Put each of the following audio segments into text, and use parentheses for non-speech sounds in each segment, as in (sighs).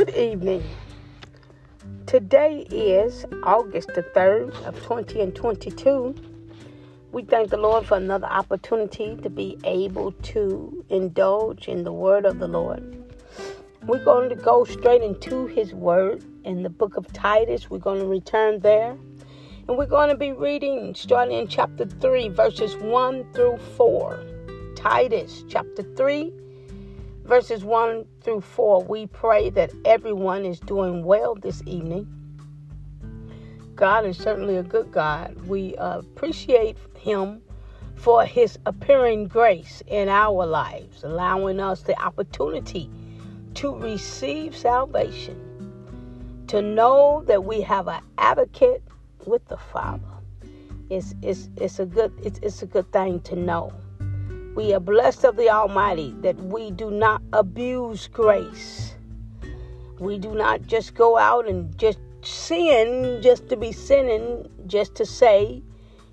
Good evening. Today is August the 3rd of 2022. We thank the Lord for another opportunity to be able to indulge in the word of the Lord. We're going to go straight into his word in the book of Titus. We're going to return there. And we're going to be reading starting in chapter 3, verses 1 through 4. Titus chapter 3, verses 1 through 4. We pray that everyone is doing well this evening. God is certainly a good God. We appreciate Him for His appearing grace in our lives, allowing us the opportunity to receive salvation, to know that we have an advocate with the Father. It's, it's, it's, a good, it's, it's a good thing to know. We are blessed of the Almighty that we do not abuse grace. We do not just go out and just sin just to be sinning, just to say,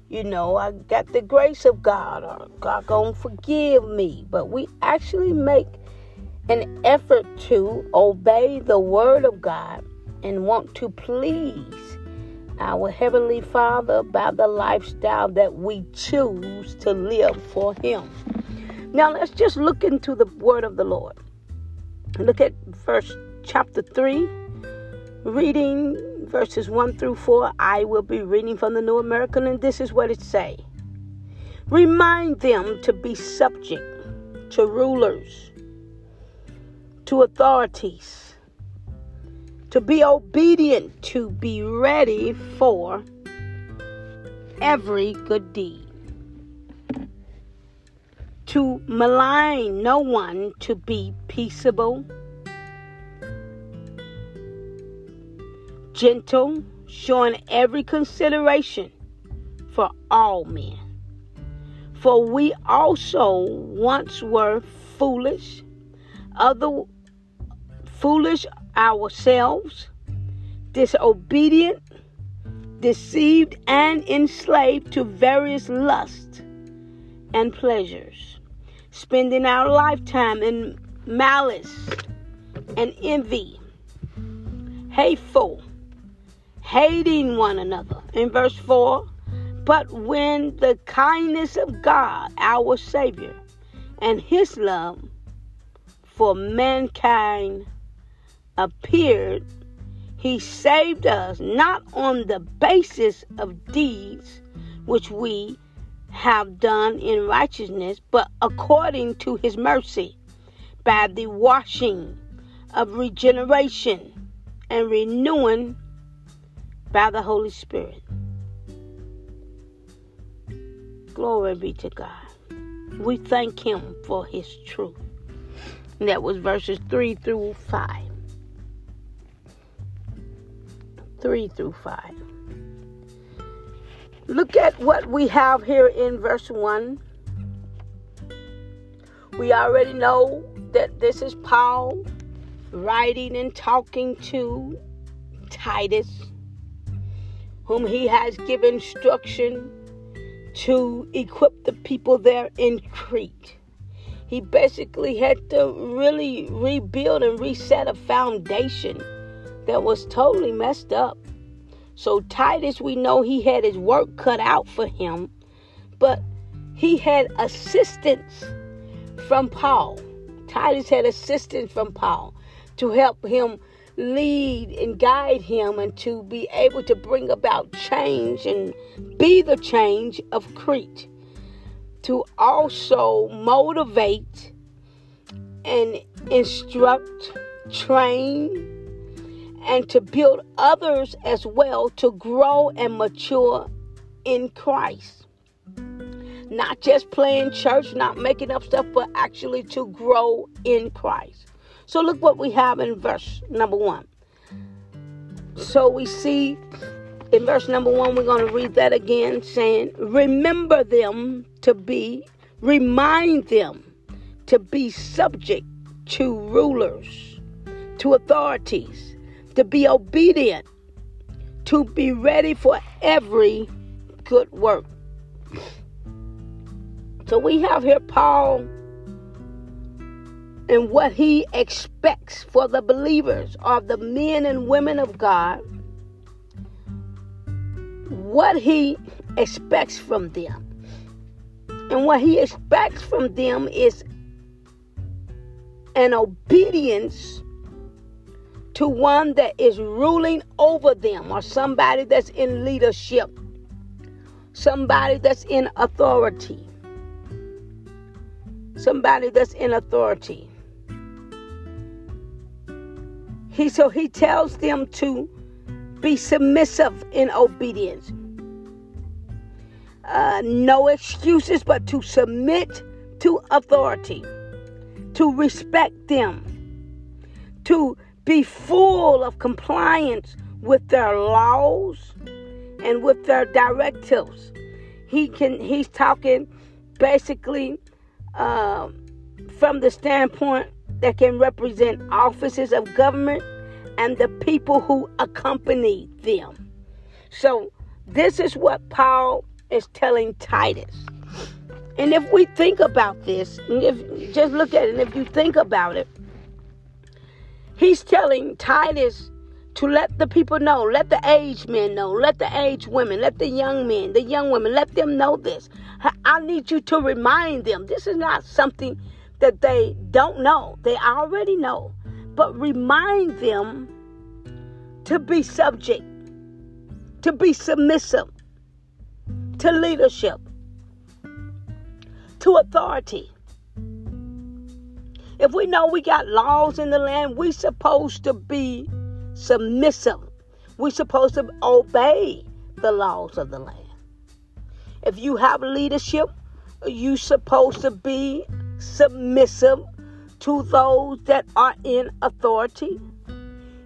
you know, I got the grace of God or God gonna forgive me. But we actually make an effort to obey the word of God and want to please our Heavenly Father by the lifestyle that we choose to live for Him. Now let's just look into the word of the Lord. Look at verse chapter 3, reading verses 1 through 4. I will be reading from the New American, and this is what it say. Remind them to be subject to rulers, to authorities to be obedient, to be ready for every good deed, to malign no one, to be peaceable, gentle, showing every consideration for all men. For we also once were foolish, other foolish ourselves, disobedient, deceived, and enslaved to various lusts and pleasures, spending our lifetime in malice and envy, hateful, hating one another. In verse 4, but when the kindness of God, our Savior, and His love for mankind appeared, he saved us not on the basis of deeds which we have done in righteousness, but according to his mercy, by the washing of regeneration and renewing by the Holy Spirit. Glory be to God. We thank him for his truth. And that was verses 3 through 5. 3 through 5. Look at what we have here in verse 1. We already know that this is Paul writing and talking to Titus, whom he has given instruction to equip the people there in Crete. He basically had to really rebuild and reset a foundation that was totally messed up. So, Titus, we know he had his work cut out for him, but he had assistance from Paul. Titus had assistance from Paul to help him lead and guide him and to be able to bring about change and be the change of Crete. To also motivate and instruct, train, and to build others as well to grow and mature in Christ. Not just playing church, not making up stuff, but actually to grow in Christ. So look what we have in verse number one. So we see in verse number one, we're going to read that again, saying, Remember them to be, remind them to be subject to rulers, to authorities to be obedient, to be ready for every good work. So we have here Paul and what he expects for the believers or the men and women of God, what he expects from them. And what he expects from them is an obedience to one that is ruling over them or somebody that's in leadership, somebody that's in authority. Somebody that's in authority. He so he tells them to be submissive in obedience. Uh, no excuses, but to submit to authority, to respect them, to be full of compliance with their laws and with their directives. He can. He's talking basically uh, from the standpoint that can represent offices of government and the people who accompany them. So, this is what Paul is telling Titus. And if we think about this, if just look at it, and if you think about it, he's telling Titus to let the people know, let the aged men know, let the aged women, let the young men, the young women, let them know this. I need you to remind them. This is not something that they don't know, they already know. But remind them to be subject, to be submissive to leadership, to authority. If we know we got laws in the land, we supposed to be submissive. we supposed to obey the laws of the land. If you have leadership, you supposed to be submissive to those that are in authority.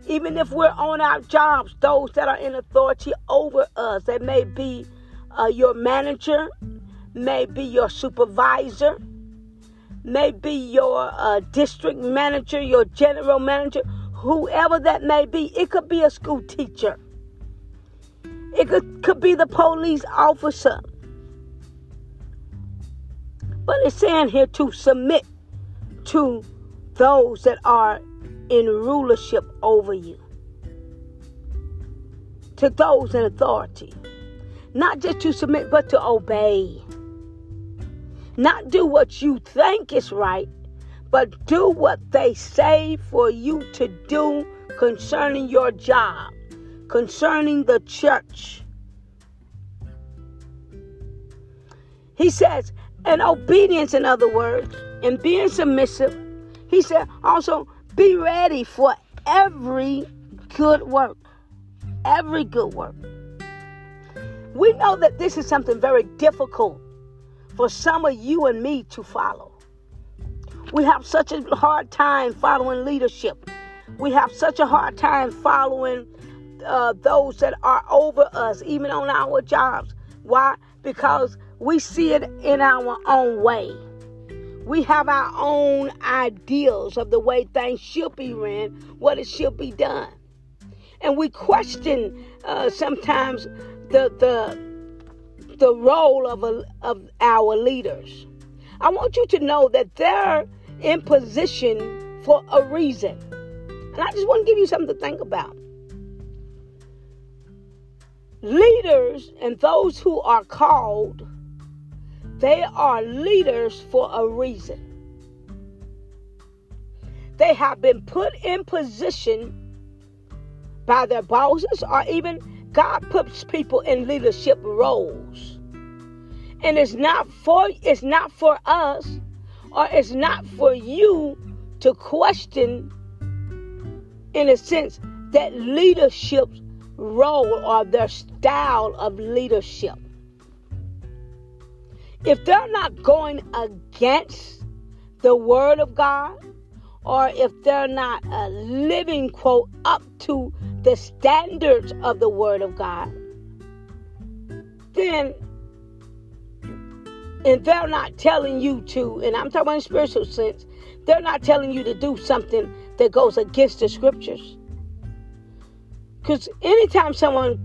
Even if we're on our jobs, those that are in authority over us, they may be uh, your manager, may be your supervisor, may be your uh, district manager, your general manager, whoever that may be. It could be a school teacher, it could, could be the police officer. But it's saying here to submit to those that are in rulership over you, to those in authority. Not just to submit, but to obey. Not do what you think is right, but do what they say for you to do concerning your job, concerning the church. He says, and obedience, in other words, and being submissive. He said, also be ready for every good work. Every good work. We know that this is something very difficult for some of you and me to follow. We have such a hard time following leadership. We have such a hard time following uh, those that are over us, even on our jobs. Why? Because we see it in our own way. We have our own ideals of the way things should be ran, what it should be done. And we question uh, sometimes the the the role of a, of our leaders. I want you to know that they're in position for a reason. And I just want to give you something to think about. Leaders and those who are called, they are leaders for a reason. They have been put in position by their bosses or even God puts people in leadership roles. And it's not for it's not for us or it's not for you to question in a sense that leadership's role or their style of leadership. If they're not going against the word of God, or if they're not a living quote up to the standards of the Word of God, then and they're not telling you to, and I'm talking in spiritual sense, they're not telling you to do something that goes against the scriptures. Because anytime someone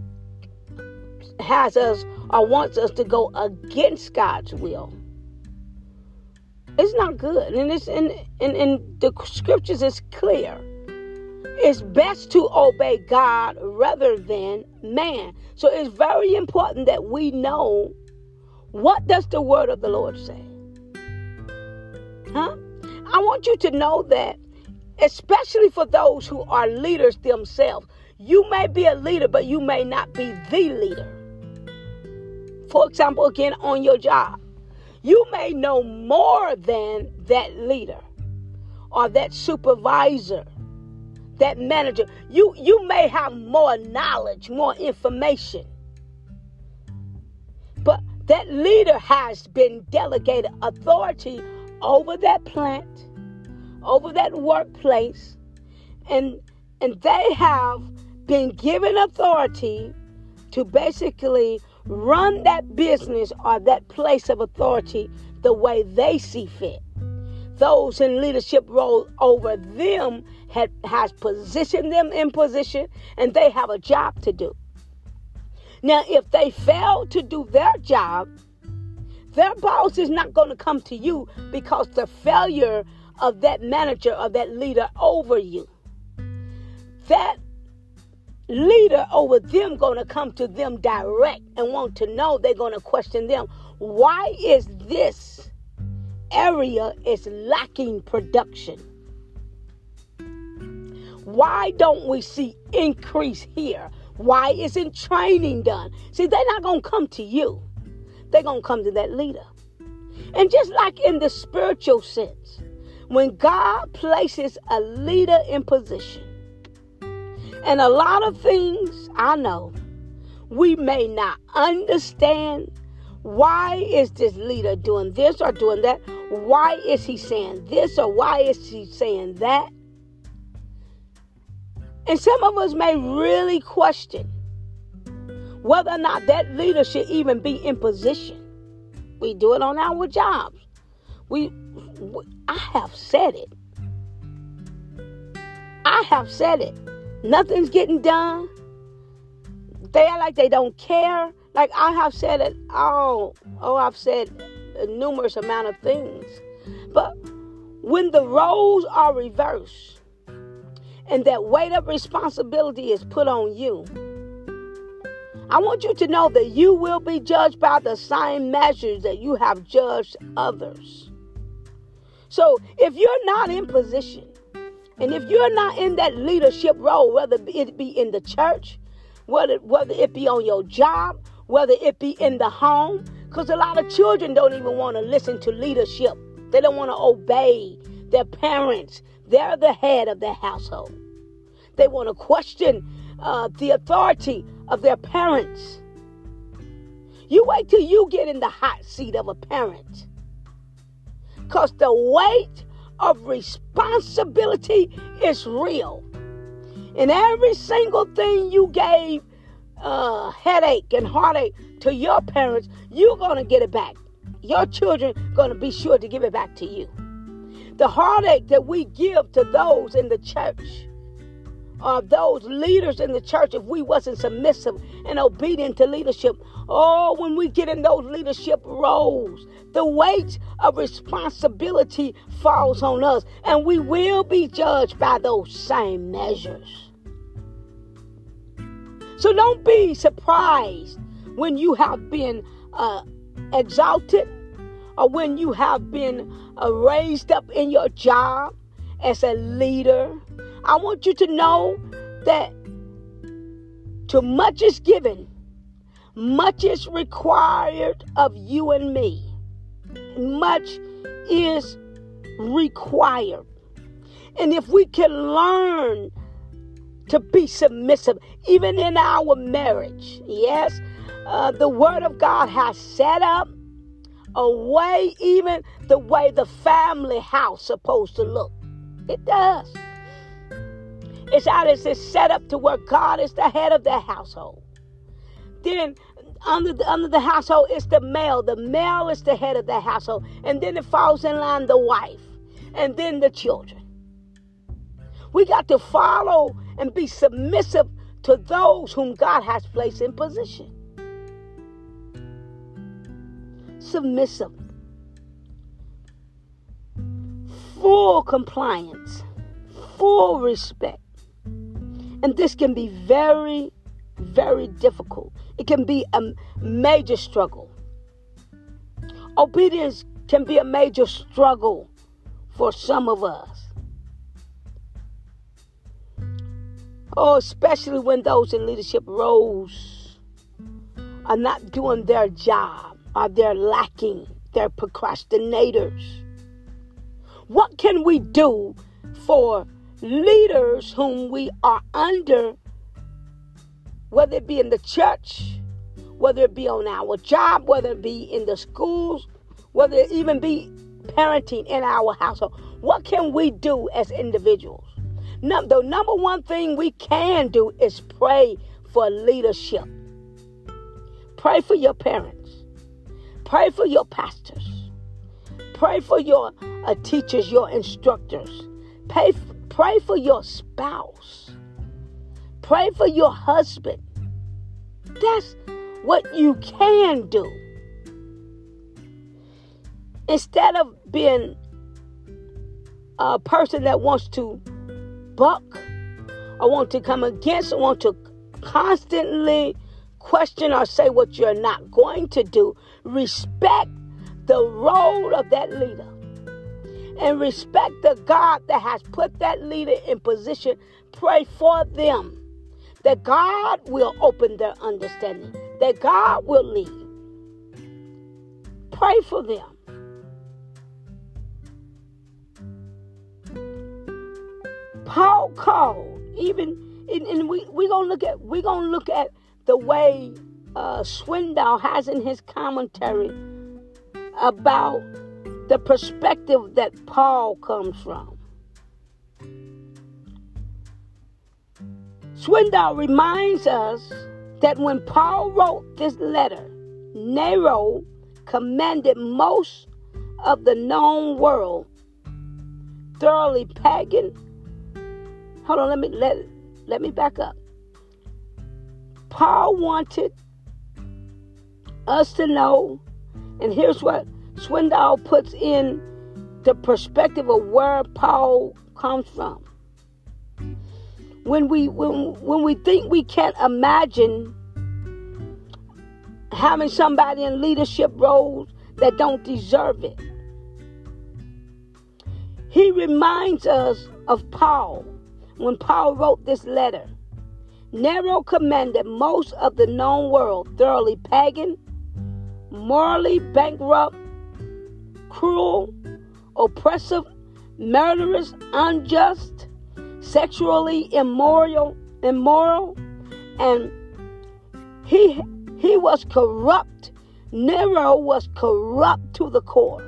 has us or wants us to go against God's will, It's not good. And it's in, in, in the scriptures is clear. It's best to obey God rather than man. So it's very important that we know what does the word of the Lord say? Huh? I want you to know that especially for those who are leaders themselves. You may be a leader, but you may not be the leader. For example, again, on your job, you may know more than that leader or that supervisor, that manager. You, you may have more knowledge, more information. That leader has been delegated authority over that plant, over that workplace, and and they have been given authority to basically run that business or that place of authority the way they see fit. Those in leadership role over them had, has positioned them in position and they have a job to do. Now, if they fail to do their job, their boss is not going to come to you because the failure of that manager or that leader over you. That leader over them going to come to them direct and want to know they're going to question them why is this area is lacking production why don't we see increase here why isn't training done see they're not going to come to you they're going to come to that leader and just like in the spiritual sense when god places a leader in position and a lot of things I know we may not understand. Why is this leader doing this or doing that? Why is he saying this or why is he saying that? And some of us may really question whether or not that leader should even be in position. We do it on our jobs. We, we I have said it. I have said it. Nothing's getting done. They are like they don't care. Like I have said it. Oh, oh, I've said a numerous amount of things. But when the roles are reversed and that weight of responsibility is put on you, I want you to know that you will be judged by the same measures that you have judged others. So if you're not in position and if you're not in that leadership role, whether it be in the church, whether, whether it be on your job, whether it be in the home, because a lot of children don't even want to listen to leadership. They don't want to obey their parents. They're the head of their household. They want to question uh, the authority of their parents. You wait till you get in the hot seat of a parent. Because the weight of responsibility is real. And every single thing you gave uh, headache and heartache to your parents, you're going to get it back. Your children going to be sure to give it back to you. The heartache that we give to those in the church, of those leaders in the church if we wasn't submissive and obedient to leadership. Oh, when we get in those leadership roles, the weight of responsibility falls on us, and we will be judged by those same measures. So don't be surprised when you have been uh, exalted or when you have been raised up in your job as a leader I want you to know that too much is given, much is required of you and me. Much is required. And if we can learn to be submissive, even in our marriage, yes, uh, the Word of God has set up a way, even the way the family house supposed to look. It does. It's how it's set up to where God is the head of the household. Then under the, under the household is the male. The male is the head of the household. And then it falls in line the wife. And then the children. We got to follow and be submissive to those whom God has placed in position. Submissive. full compliance, full respect. And this can be very, very difficult. It can be a major struggle. Obedience can be a major struggle for some of us. Oh, especially when those in leadership roles are not doing their job, or they're lacking, they're procrastinators. What can we do for leaders whom we are under, whether it be in the church, whether it be on our job, whether it be in the schools, whether it even be parenting in our household? What can we do as individuals? The number one thing we can do is pray for leadership. Pray for your parents. Pray for your pastors. Pray for your uh, teachers, your instructors. Pray, pray for your spouse. Pray for your husband. That's what you can do. Instead of being a person that wants to buck or want to come against or want to constantly question or say what you're not going to do, respect the role of that leader and respect the God that has put that leader in position. Pray for them that God will open their understanding, that God will lead. Pray for them. Paul called, even and, and we we gonna look at we're gonna look at the way uh, Swindoll has in his commentary about the perspective that Paul comes from. Swindoll reminds us that when Paul wrote this letter, Nero commanded most of the known world, thoroughly pagan. Hold on, let me let let me back up. Paul wanted us to know, and here's what Swindoll puts in the perspective of where Paul comes from. When we when, when we think we can't imagine having somebody in leadership roles that don't deserve it. He reminds us of Paul when Paul wrote this letter. Nero commanded most of the known world thoroughly pagan, morally bankrupt, cruel, oppressive, murderous, unjust, sexually immoral, immoral, and he he was corrupt. Nero was corrupt to the core.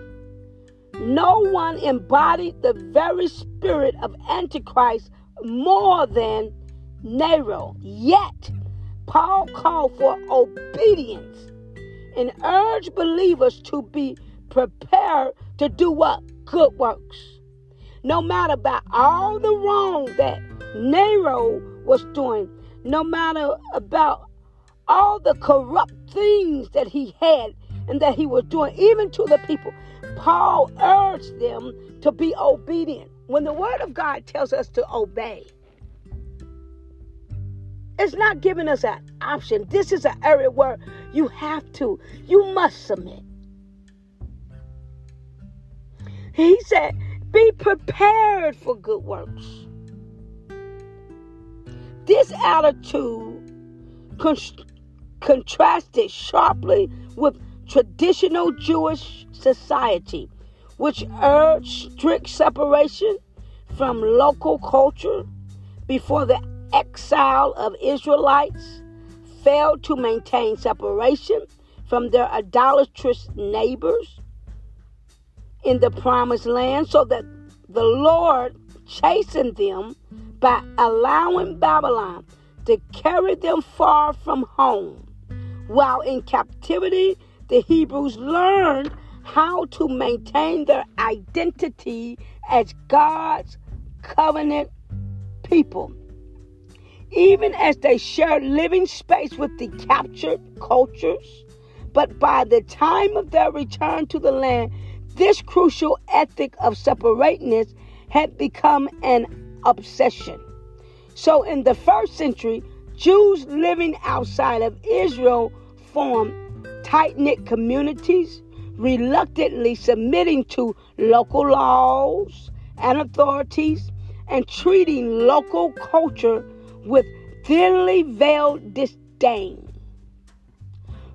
No one embodied the very spirit of Antichrist more than Nero. Yet, Paul called for obedience and urge believers to be prepared to do what? Good works. No matter about all the wrong that Nero was doing, no matter about all the corrupt things that he had and that he was doing, even to the people, Paul urged them to be obedient. When the word of God tells us to obey, it's not giving us an option. This is an area where you have to, you must submit. He said, Be prepared for good works. This attitude contrasted sharply with traditional Jewish society, which urged strict separation from local culture before the exile of Israelites failed to maintain separation from their idolatrous neighbors in the promised land so that the Lord chastened them by allowing Babylon to carry them far from home. While in captivity, the Hebrews learned how to maintain their identity as God's covenant people. Even as they shared living space with the captured cultures, But by the time of their return to the land, this crucial ethic of separateness had become an obsession. So in the first century, Jews living outside of Israel formed tight knit communities, reluctantly submitting to local laws and authorities and treating local culture with thinly veiled disdain.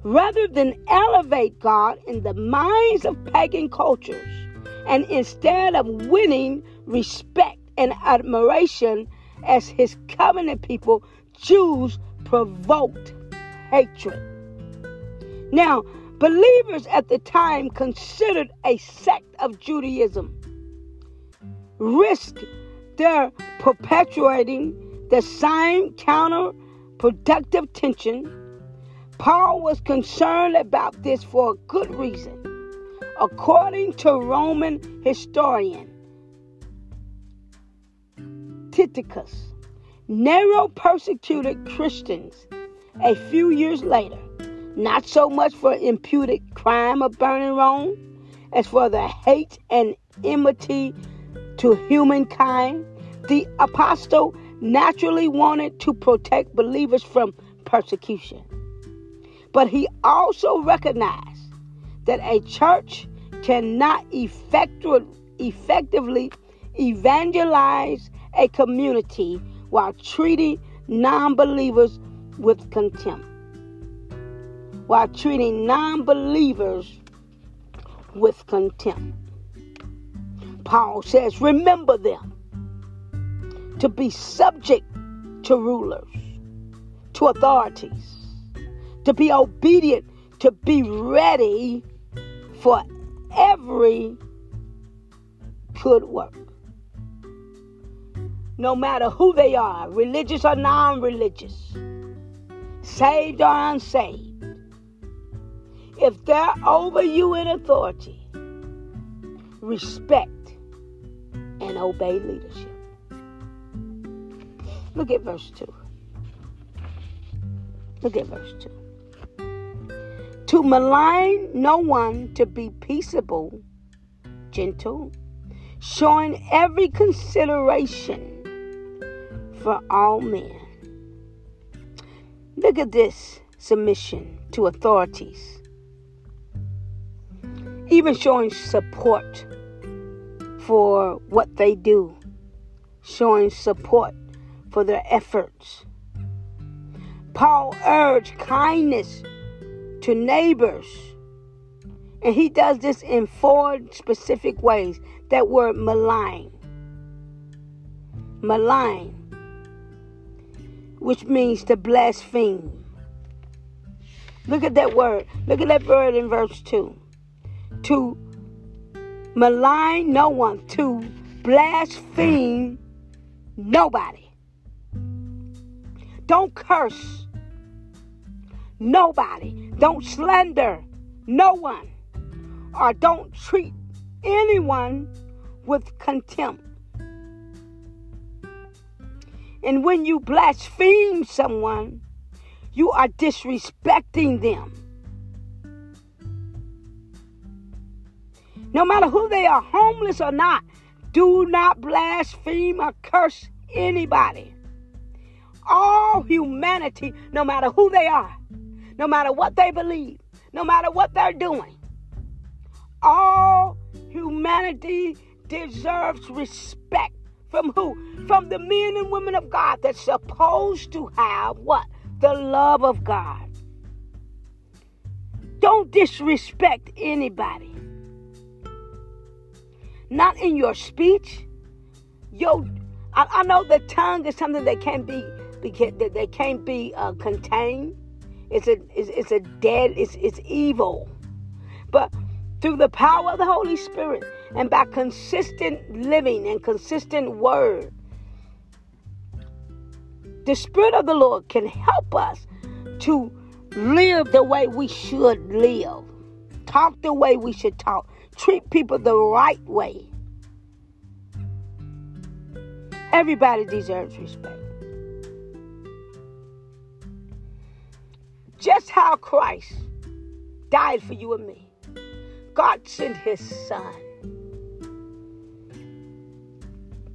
Rather than elevate God in the minds of pagan cultures, and instead of winning respect and admiration as his covenant people, Jews provoked hatred. Now, believers at the time considered a sect of Judaism risked their perpetuating the same counterproductive tension. Paul was concerned about this for a good reason. According to Roman historian Tacitus, Nero persecuted Christians a few years later, not so much for imputed crime of burning Rome as for the hate and enmity to humankind. The apostle naturally wanted to protect believers from persecution. But he also recognized that a church cannot effectively evangelize a community while treating non believers with contempt. While treating non believers with contempt. Paul says, Remember them to be subject to rulers, to authorities, to be obedient, to be ready for every good work. No matter who they are, religious or non religious, saved or unsaved, if they're over you in authority, respect and obey leadership. Look at verse 2. Look at verse 2. To malign no one, to be peaceable, gentle, showing every consideration for all men. Look at this submission to authorities, even showing support for what they do, showing support for their efforts. Paul urged kindness to neighbors. And he does this in four specific ways. That word malign. Malign, which means to blaspheme. Look at that word. Look at that word in verse 2. To malign no one, to blaspheme nobody. Don't curse nobody. Don't slander no one. Or don't treat anyone with contempt. And when you blaspheme someone, you are disrespecting them. No matter who they are, homeless or not, do not blaspheme or curse anybody. All humanity, no matter who they are, no matter what they believe, no matter what they're doing, all humanity deserves respect. From who? From the men and women of God that's supposed to have what? The love of God. Don't disrespect anybody. Not in your speech. Yo, I, I know the tongue is something that can be, that can't be uh, contained. It's a it's, it's a dead. It's it's evil. But through the power of the Holy Spirit and by consistent living and consistent word. The Spirit of the Lord can help us to live the way we should live, talk the way we should talk, treat people the right way. Everybody deserves respect. Just how Christ died for you and me. God sent his son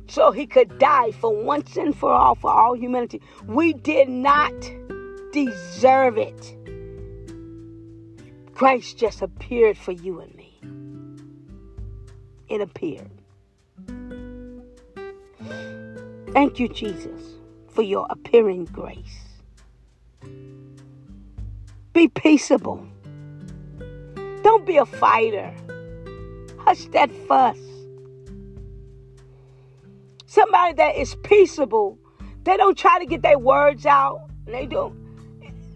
so he could die for once and for all for all humanity. We did not deserve it. Christ just appeared for you and me. It appeared. Thank you, Jesus, for your appearing grace. Be peaceable. Don't be a fighter. Hush that fuss. Somebody that is peaceable, they don't try to get their words out. They don't.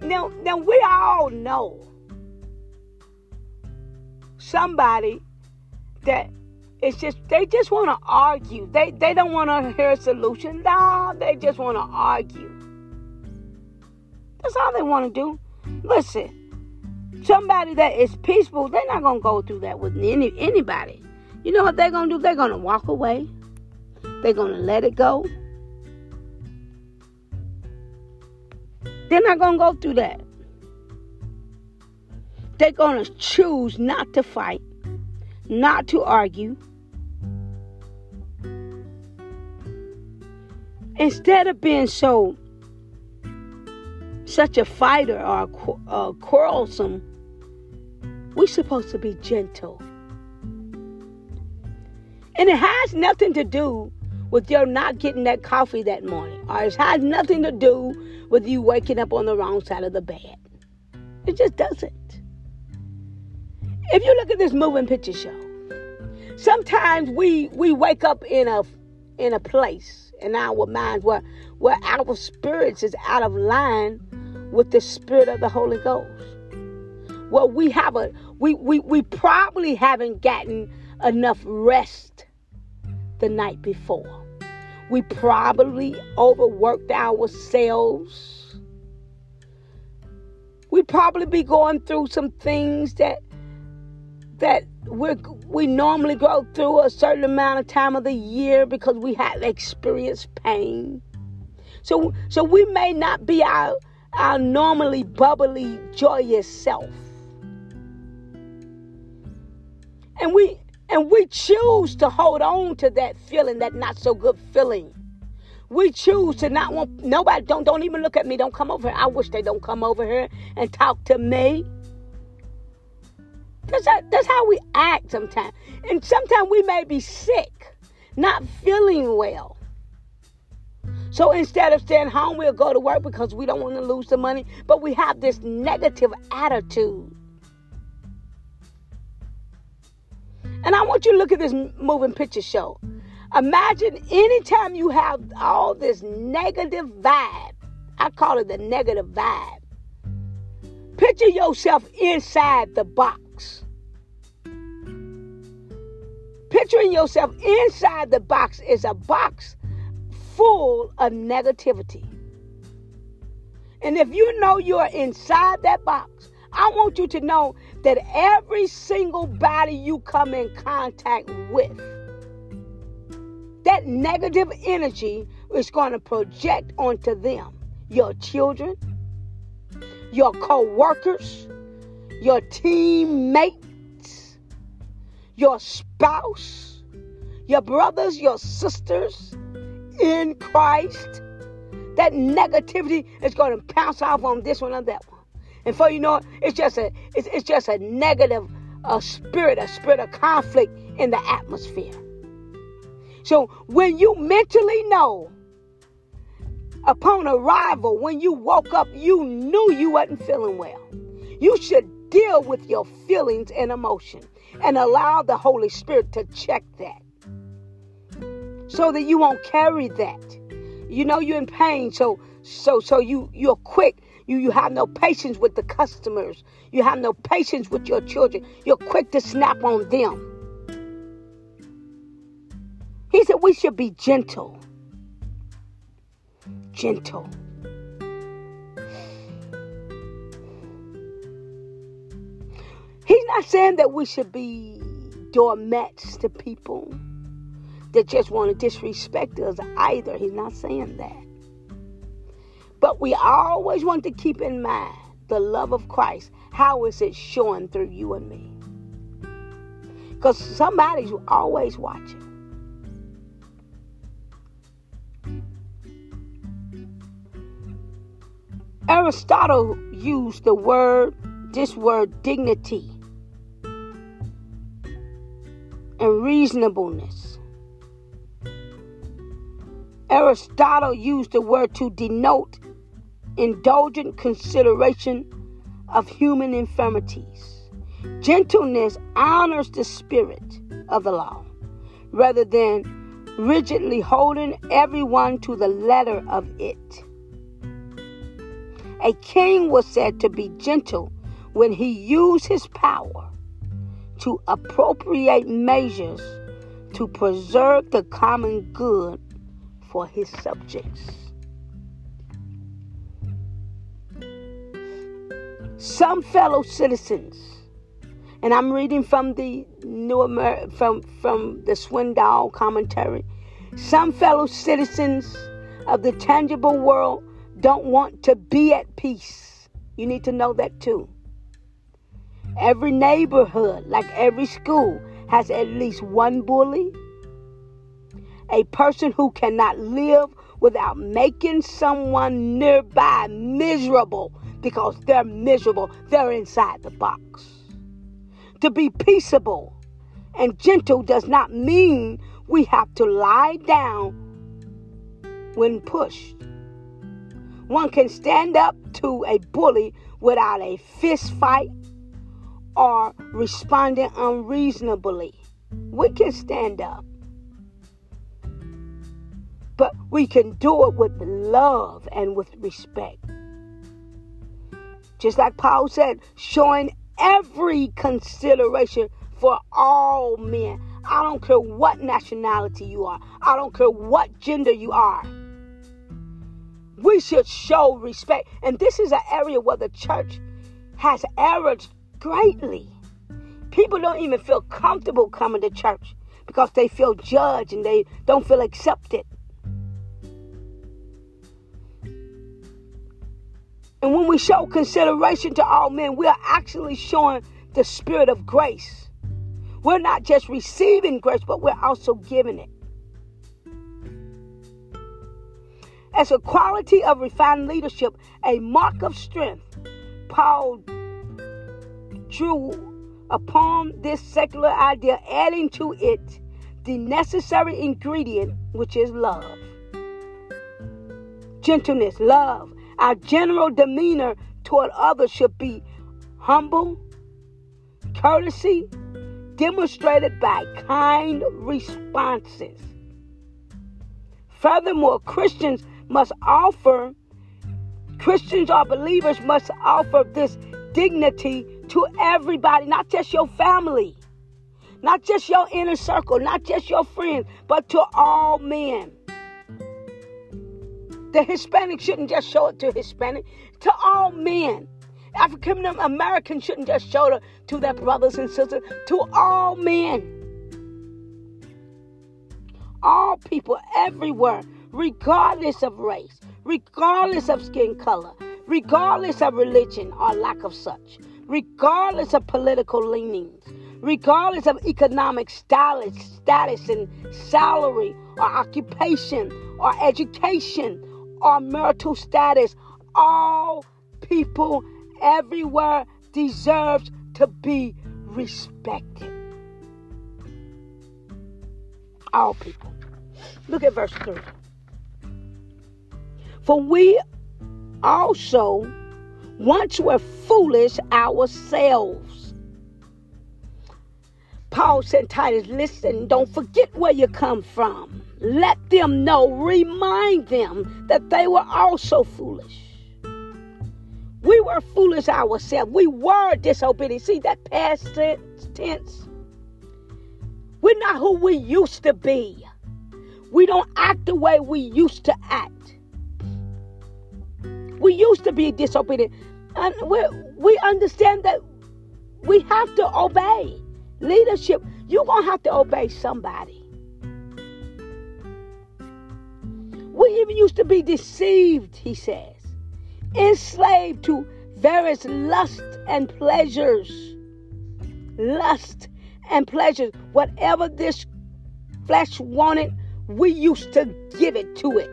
Now, now we all know somebody that it's just they just want to argue. They they don't want to hear a solution. No, they just want to argue. That's all they want to do. Listen, somebody that is peaceful, they're not gonna go through that with any anybody. You know what they're gonna do? They're gonna walk away. They're gonna let it go. They're not gonna go through that. They're gonna choose not to fight, not to argue. Instead of being so such a fighter or a quarrelsome, we're supposed to be gentle. And it has nothing to do with your not getting that coffee that morning, or it has nothing to do with you waking up on the wrong side of the bed. It just doesn't. If you look at this moving picture show, sometimes we we wake up in a in a place in our minds where where our spirits is out of line with the spirit of the Holy Ghost. Well, we have a we we, we probably haven't gotten enough rest the night before. We probably overworked ourselves. We probably be going through some things that that we we normally go through a certain amount of time of the year because we have experienced pain. So so we may not be our our normally bubbly, joyous self. And we and we choose to hold on to that feeling, that not so good feeling. We choose to not want nobody don't don't even look at me, don't come over here. I wish they don't come over here and talk to me. That's how, that's how we act sometimes. And sometimes we may be sick, not feeling well. So instead of staying home, we'll go to work because we don't want to lose the money. But we have this negative attitude. And I want you to look at this moving picture show. Imagine anytime you have all this negative vibe, I call it the negative vibe. Picture yourself inside the box. Picturing yourself inside the box is a box full of negativity. And if you know you're inside that box, I want you to know that every single body you come in contact with, that negative energy is going to project onto them. Your children, your co workers, your teammates, your spouse, your brothers, your sisters, in Christ, that negativity is going to bounce off on this one or that one. And for you know, it's just a it's, it's just a negative a spirit, a spirit of conflict in the atmosphere. So when you mentally know upon arrival, when you woke up, you knew you wasn't feeling well. You should deal with your feelings and emotion and allow the Holy Spirit to check that so that you won't carry that. You know you're in pain, so so so you you're quick. You you have no patience with the customers. You have no patience with your children. You're quick to snap on them. He said we should be gentle. Gentle. He's not saying that we should be doormats to people that just want to disrespect us either. He's not saying that. But we always want to keep in mind the love of Christ How is it showing through you and me? Because somebody's always watching. Aristotle used the word, this word, dignity and reasonableness. Aristotle used the word to denote indulgent consideration of human infirmities. Gentleness honors the spirit of the law rather than rigidly holding everyone to the letter of it. A king was said to be gentle when he used his power to appropriate measures to preserve the common good for his subjects. Some fellow citizens, and I'm reading from the New Amer- from from the Swindoll commentary. Some fellow citizens of the tangible world don't want to be at peace. You need to know that too. Every neighborhood, like every school, has at least one bully. A person who cannot live without making someone nearby miserable because they're miserable. They're inside the box. To be peaceable and gentle does not mean we have to lie down when pushed. One can stand up to a bully without a fist fight or responding unreasonably. We can stand up. But we can do it with love and with respect. Just like Paul said, showing every consideration for all men. I don't care what nationality you are, I don't care what gender you are. We should show respect. And this is an area where the church has erred greatly. People don't even feel comfortable coming to church because they feel judged and they don't feel accepted. And when we show consideration to all men, we are actually showing the spirit of grace. We're not just receiving grace, but we're also giving it. As a quality of refined leadership, a mark of strength, Paul drew upon this secular idea, adding to it the necessary ingredient, which is love. Gentleness, love. Our general demeanor toward others should be humble, courtesy, demonstrated by kind responses. Furthermore, Christians must offer, Christians or believers must offer this dignity to everybody, not just your family, not just your inner circle, not just your friends, but to all men. The Hispanic shouldn't just show it to Hispanic, to all men. African Americans shouldn't just show it to their brothers and sisters, to all men. All people everywhere, regardless of race, regardless of skin color, regardless of religion or lack of such, regardless of political leanings, regardless of economic status, status and salary or occupation or education or marital status, all people everywhere deserves to be respected. All people. Look at verse 3. For we also once were foolish ourselves. Paul said, Titus, listen, don't forget where you come from. Let them know, remind them that they were also foolish. We were foolish ourselves. We were disobedient. See that past tense? We're not who we used to be. We don't act the way we used to act. We used to be disobedient. And we, we understand that we have to obey. Leadership, you're going to have to obey somebody. We even used to be deceived, he says, enslaved to various lust and pleasures. Lust and pleasures. Whatever this flesh wanted, we used to give it to it.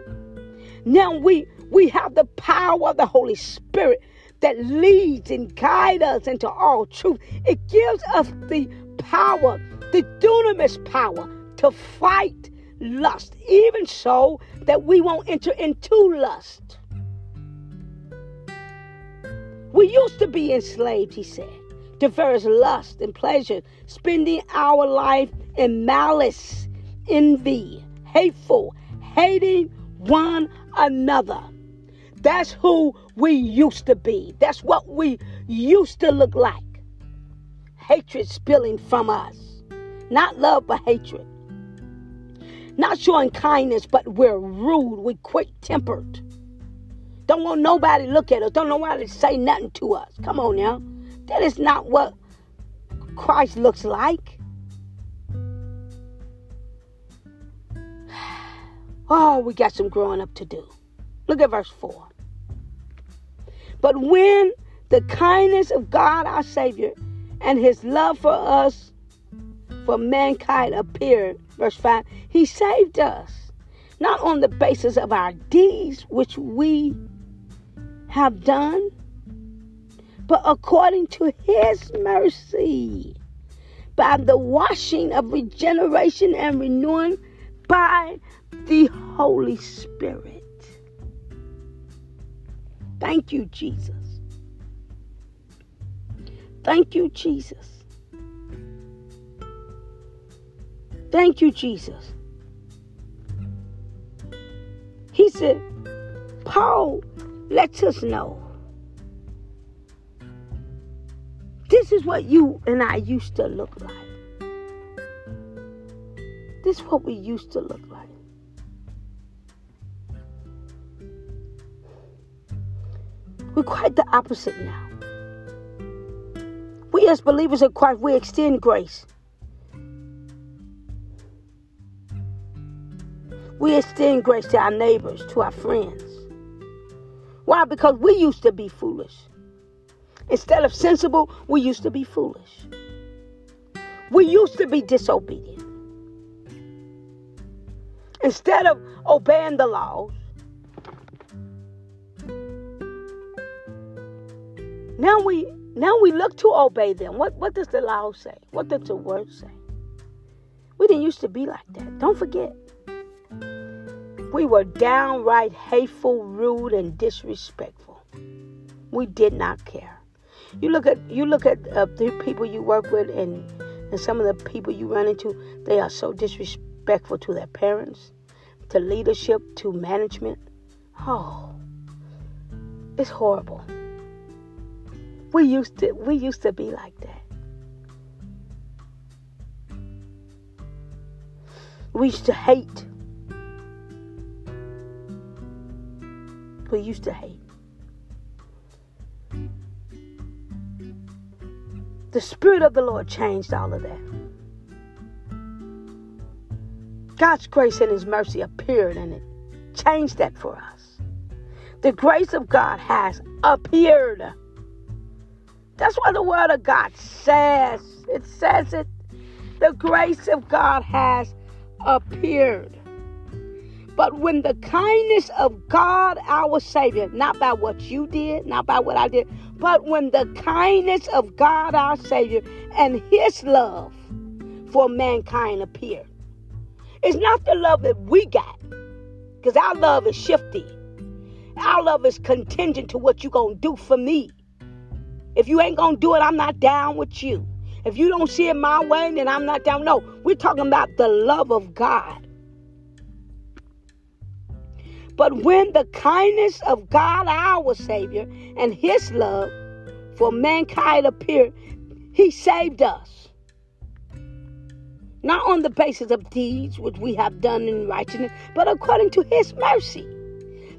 Now we we have the power of the Holy Spirit that leads and guides us into all truth. It gives us the power, the dunamis power to fight lust, even so that we won't enter into lust. We used to be enslaved, he said, to various lust and pleasure, spending our life in malice, envy, hateful, hating one another. That's who we used to be. That's what we used to look like. Hatred spilling from us. Not love, but hatred. Not showing kindness, but we're rude. We're quick tempered. Don't want nobody look at us. Don't know why to say nothing to us. Come on now. That is not what Christ looks like. (sighs) Oh, we got some growing up to do. Look at verse 4. But when the kindness of God our Savior and his love for us, for mankind appeared, verse 5, he saved us, not on the basis of our deeds, which we have done, but according to his mercy, by the washing of regeneration and renewing by the Holy Spirit. Thank you, Jesus. Thank you, Jesus. Thank you, Jesus. He said, Paul lets us know this is what you and I used to look like. This is what we used to look like. We're quite the opposite now. We as believers of Christ, we extend grace. We extend grace to our neighbors, to our friends. Why? Because we used to be foolish. Instead of sensible, we used to be foolish. We used to be disobedient. Instead of obeying the laws, now we now we look to obey them. What what does the law say? What does the word say? We didn't used to be like that. Don't forget. We were downright hateful, rude, and disrespectful. We did not care. You look at you look at uh, the people you work with, and and some of the people you run into. They are so disrespectful to their parents, to leadership, to management. Oh, it's horrible. We used to we used to be like that. We used to hate. We used to hate. The Spirit of the Lord changed all of that. God's grace and His mercy appeared and it changed that for us. The grace of God has appeared. That's what the Word of God says. It says it. The grace of God has appeared. But when the kindness of God, our Savior, not by what you did, not by what I did, but when the kindness of God, our Savior, and His love for mankind appeared, it's not the love that we got, because our love is shifty. Our love is contingent to what you're going to do for me. If you ain't going to do it, I'm not down with you. If you don't see it my way, then I'm not down. No, we're talking about the love of God. But when the kindness of God, our Savior, and His love for mankind appeared, He saved us. Not on the basis of deeds which we have done in righteousness, but according to His mercy,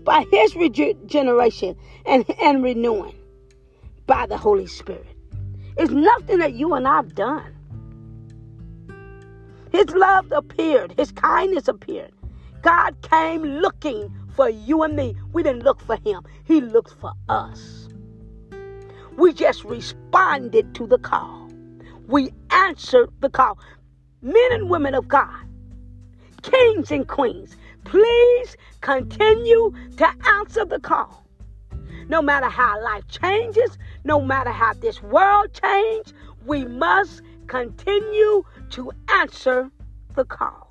by His regeneration and, and renewing by the Holy Spirit. It's nothing that you and I've done. His love appeared, His kindness appeared. God came looking for you and me. We didn't look for him, he looked for us. We just responded to the call. We answered the call. Men and women of God, kings and queens, please continue to answer the call. No matter how life changes, no matter how this world changes, we must continue to answer the call.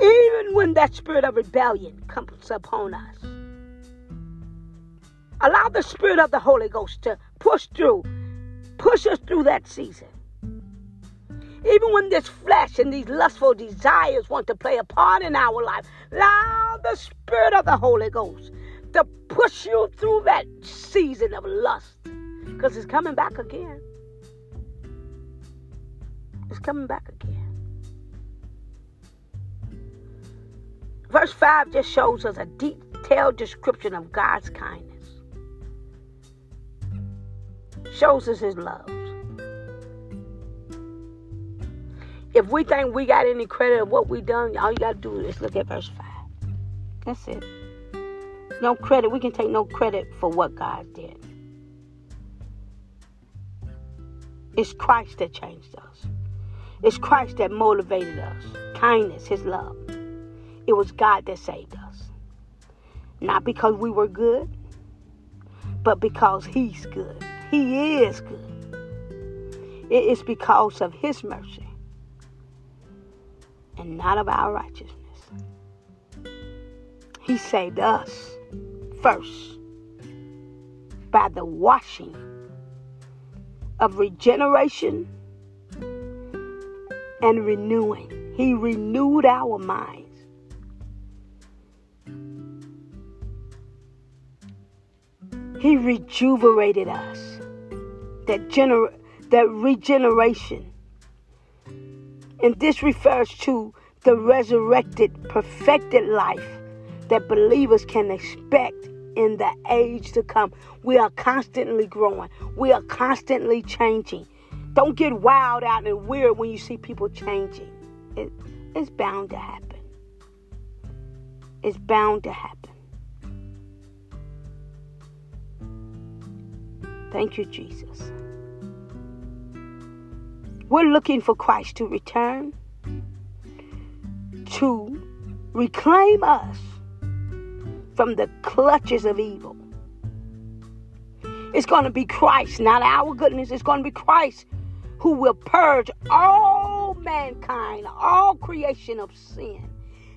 Even when that spirit of rebellion comes upon us, allow the spirit of the Holy Ghost to push through, push us through that season. Even when this flesh and these lustful desires want to play a part in our life, allow the Spirit of the Holy Ghost to push you through that season of lust. Because it's coming back again. It's coming back again. Verse 5 just shows us a detailed description of God's kindness. Shows us his love. If we think we got any credit of what we done, all you got to do is look at verse 5. That's it. No credit. We can take no credit for what God did. It's Christ that changed us. It's Christ that motivated us. Kindness, His love. It was God that saved us. Not mm. because we were good, but because He's good. He is good. It is because of His mercy and not of our righteousness. He saved us first by the washing of regeneration and renewing. He renewed our minds. He rejuvenated us. That gener- that regeneration and this refers to the resurrected, perfected life that believers can expect in the age to come. We are constantly growing, we are constantly changing. Don't get wild out and weird when you see people changing. It, it's bound to happen. It's bound to happen. Thank you, Jesus. We're looking for Christ to return, to reclaim us from the clutches of evil. It's going to be Christ, not our goodness. It's going to be Christ who will purge all mankind, all creation of sin.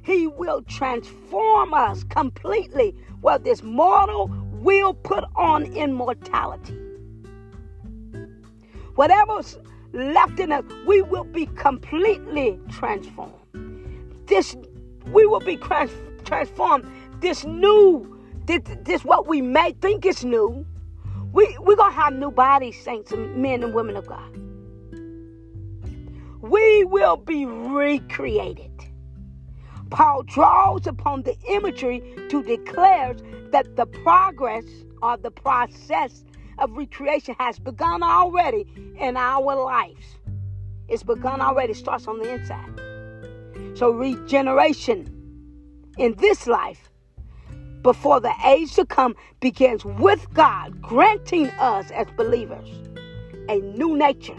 He will transform us completely, where this mortal will put on immortality. Whatever's left in us, we will be completely transformed. This, we will be transformed. This new, this, this what we may think is new. We, we're going to have new bodies, saints and men and women of God. We will be recreated. Paul draws upon the imagery to declare that the progress or the process of recreation has begun already in our lives. It's begun already, starts on the inside. So, regeneration in this life before the age to come begins with God granting us as believers a new nature,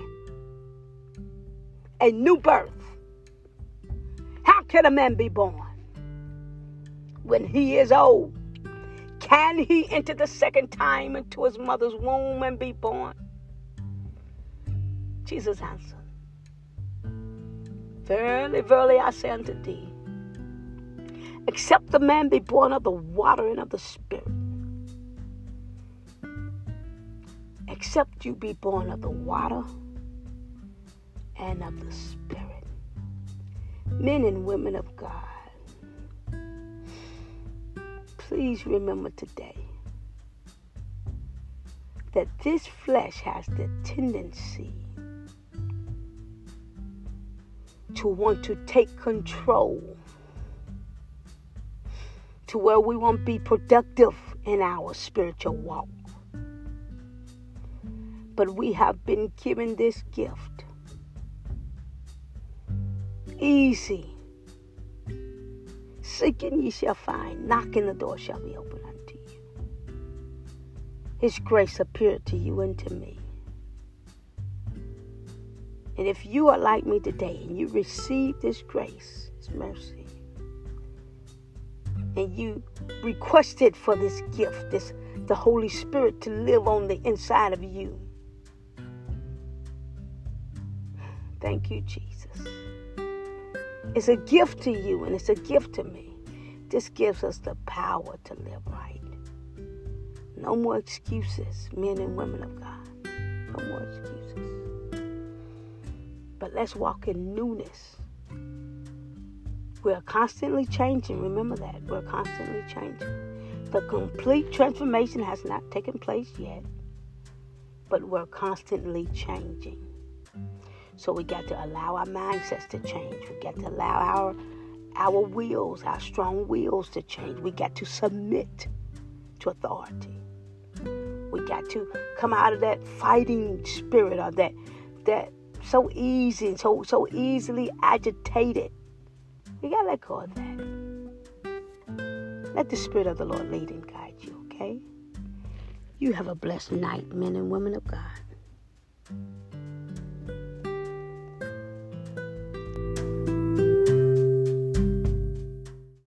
a new birth. How can a man be born when he is old? Can he enter the second time into his mother's womb and be born? Jesus answered, Verily, verily, I say unto thee, except the man be born of the water and of the Spirit, except you be born of the water and of the Spirit. Men and women of God, please remember today that this flesh has the tendency to want to take control to where we won't be productive in our spiritual walk. But we have been given this gift. Easy Seeking ye shall find, knocking the door shall be open unto you. His grace appeared to you and to me. And if you are like me today and you receive this grace, this mercy, and you requested for this gift, this the Holy Spirit to live on the inside of you. Thank you, Jesus. It's a gift to you and it's a gift to me. This gives us the power to live right. No more excuses, men and women of God. No more excuses. But let's walk in newness. We're constantly changing. Remember that. We're constantly changing. The complete transformation has not taken place yet, but we're constantly changing. So we got to allow our mindsets to change. We got to allow our our wills, our strong wills to change. We got to submit to authority. We got to come out of that fighting spirit or that that so easy and so so easily agitated. We gotta let go of that. Let the Spirit of the Lord lead and guide you, okay? You have a blessed night, men and women of God.